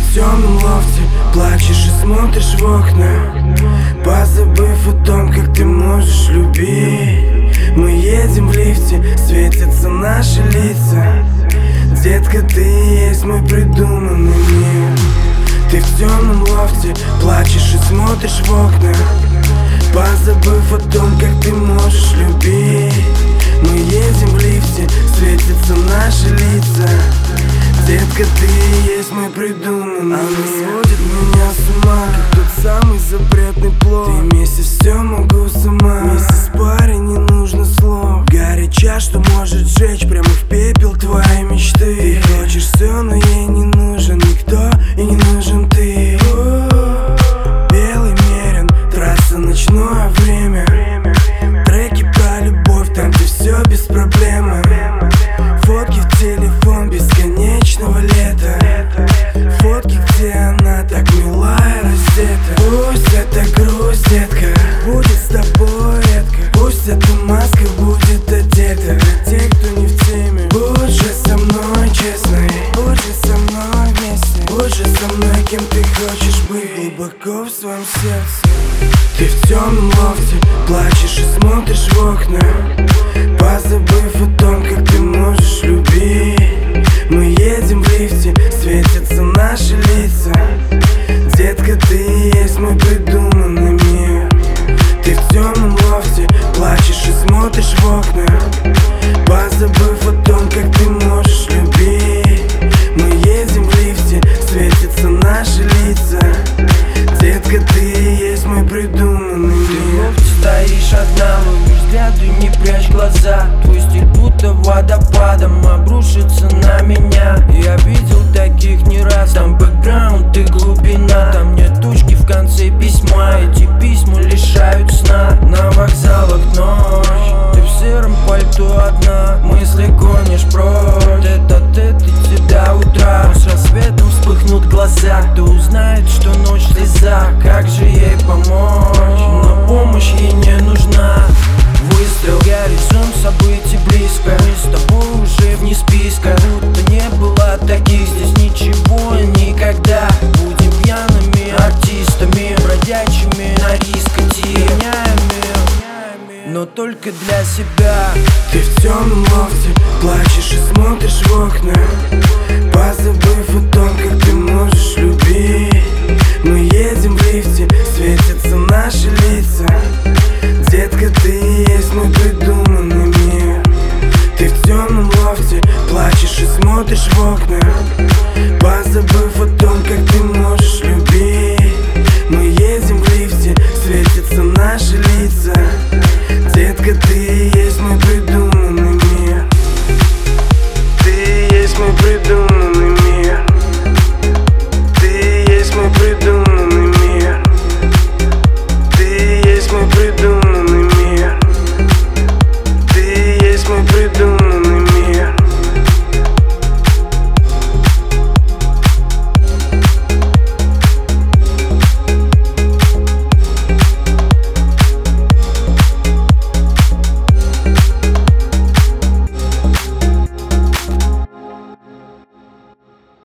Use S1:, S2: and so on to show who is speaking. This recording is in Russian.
S1: в темном лофте Плачешь и смотришь в окна. Позабыв о том, как ты можешь любить. Мы едем в лифте, светятся наши лица. Детка, ты есть мой придуманный мир. Ты в темном лофте плачешь и смотришь в окна. Позабыв о том, как ты можешь любить. Мы едем в лифте, светятся наши лица Детка, ты есть мой придуманный Она сводит меня с ума, как тот самый запретный плод. Ты вместе все могу сама. Месяц паре не нужно слов. Горяча, что может сжечь прямо в пепел твои мечты. Ты хочешь все, но ей не нужен никто и не нужен она так милая раздета. Пусть это грусть, детка, будет с тобой редко. Пусть эта маска будет одета. Для тех, кто не в теме Будь же со мной честной. Будь же со мной вместе. Будь же со мной, кем ты хочешь быть. Глубоко в своем сердце. Ты в темном лофте Плачешь и смотришь в окна наши лица. Детка, ты есть мой придуманный мир. Ты в темном лофте, плачешь и смотришь в окна. Позабыв о том, как ты можешь любить. Мы едем в лифте, светятся наши лица. Детка, ты есть мой придуманный мир.
S2: Ты стоишь одна, ловишь взгляды, не прячь глаза. Твой стиль будто водопадом обрушится на меня Бродячими на рискоте но только для себя.
S1: Ты в темном лофте плачешь и смотришь в окна. Позабыв о том, как ты можешь любить. Мы едем в лифте, светятся наши лица. Детка, ты есть мой придуманный мир. Ты в темном лофте плачешь и смотришь в окна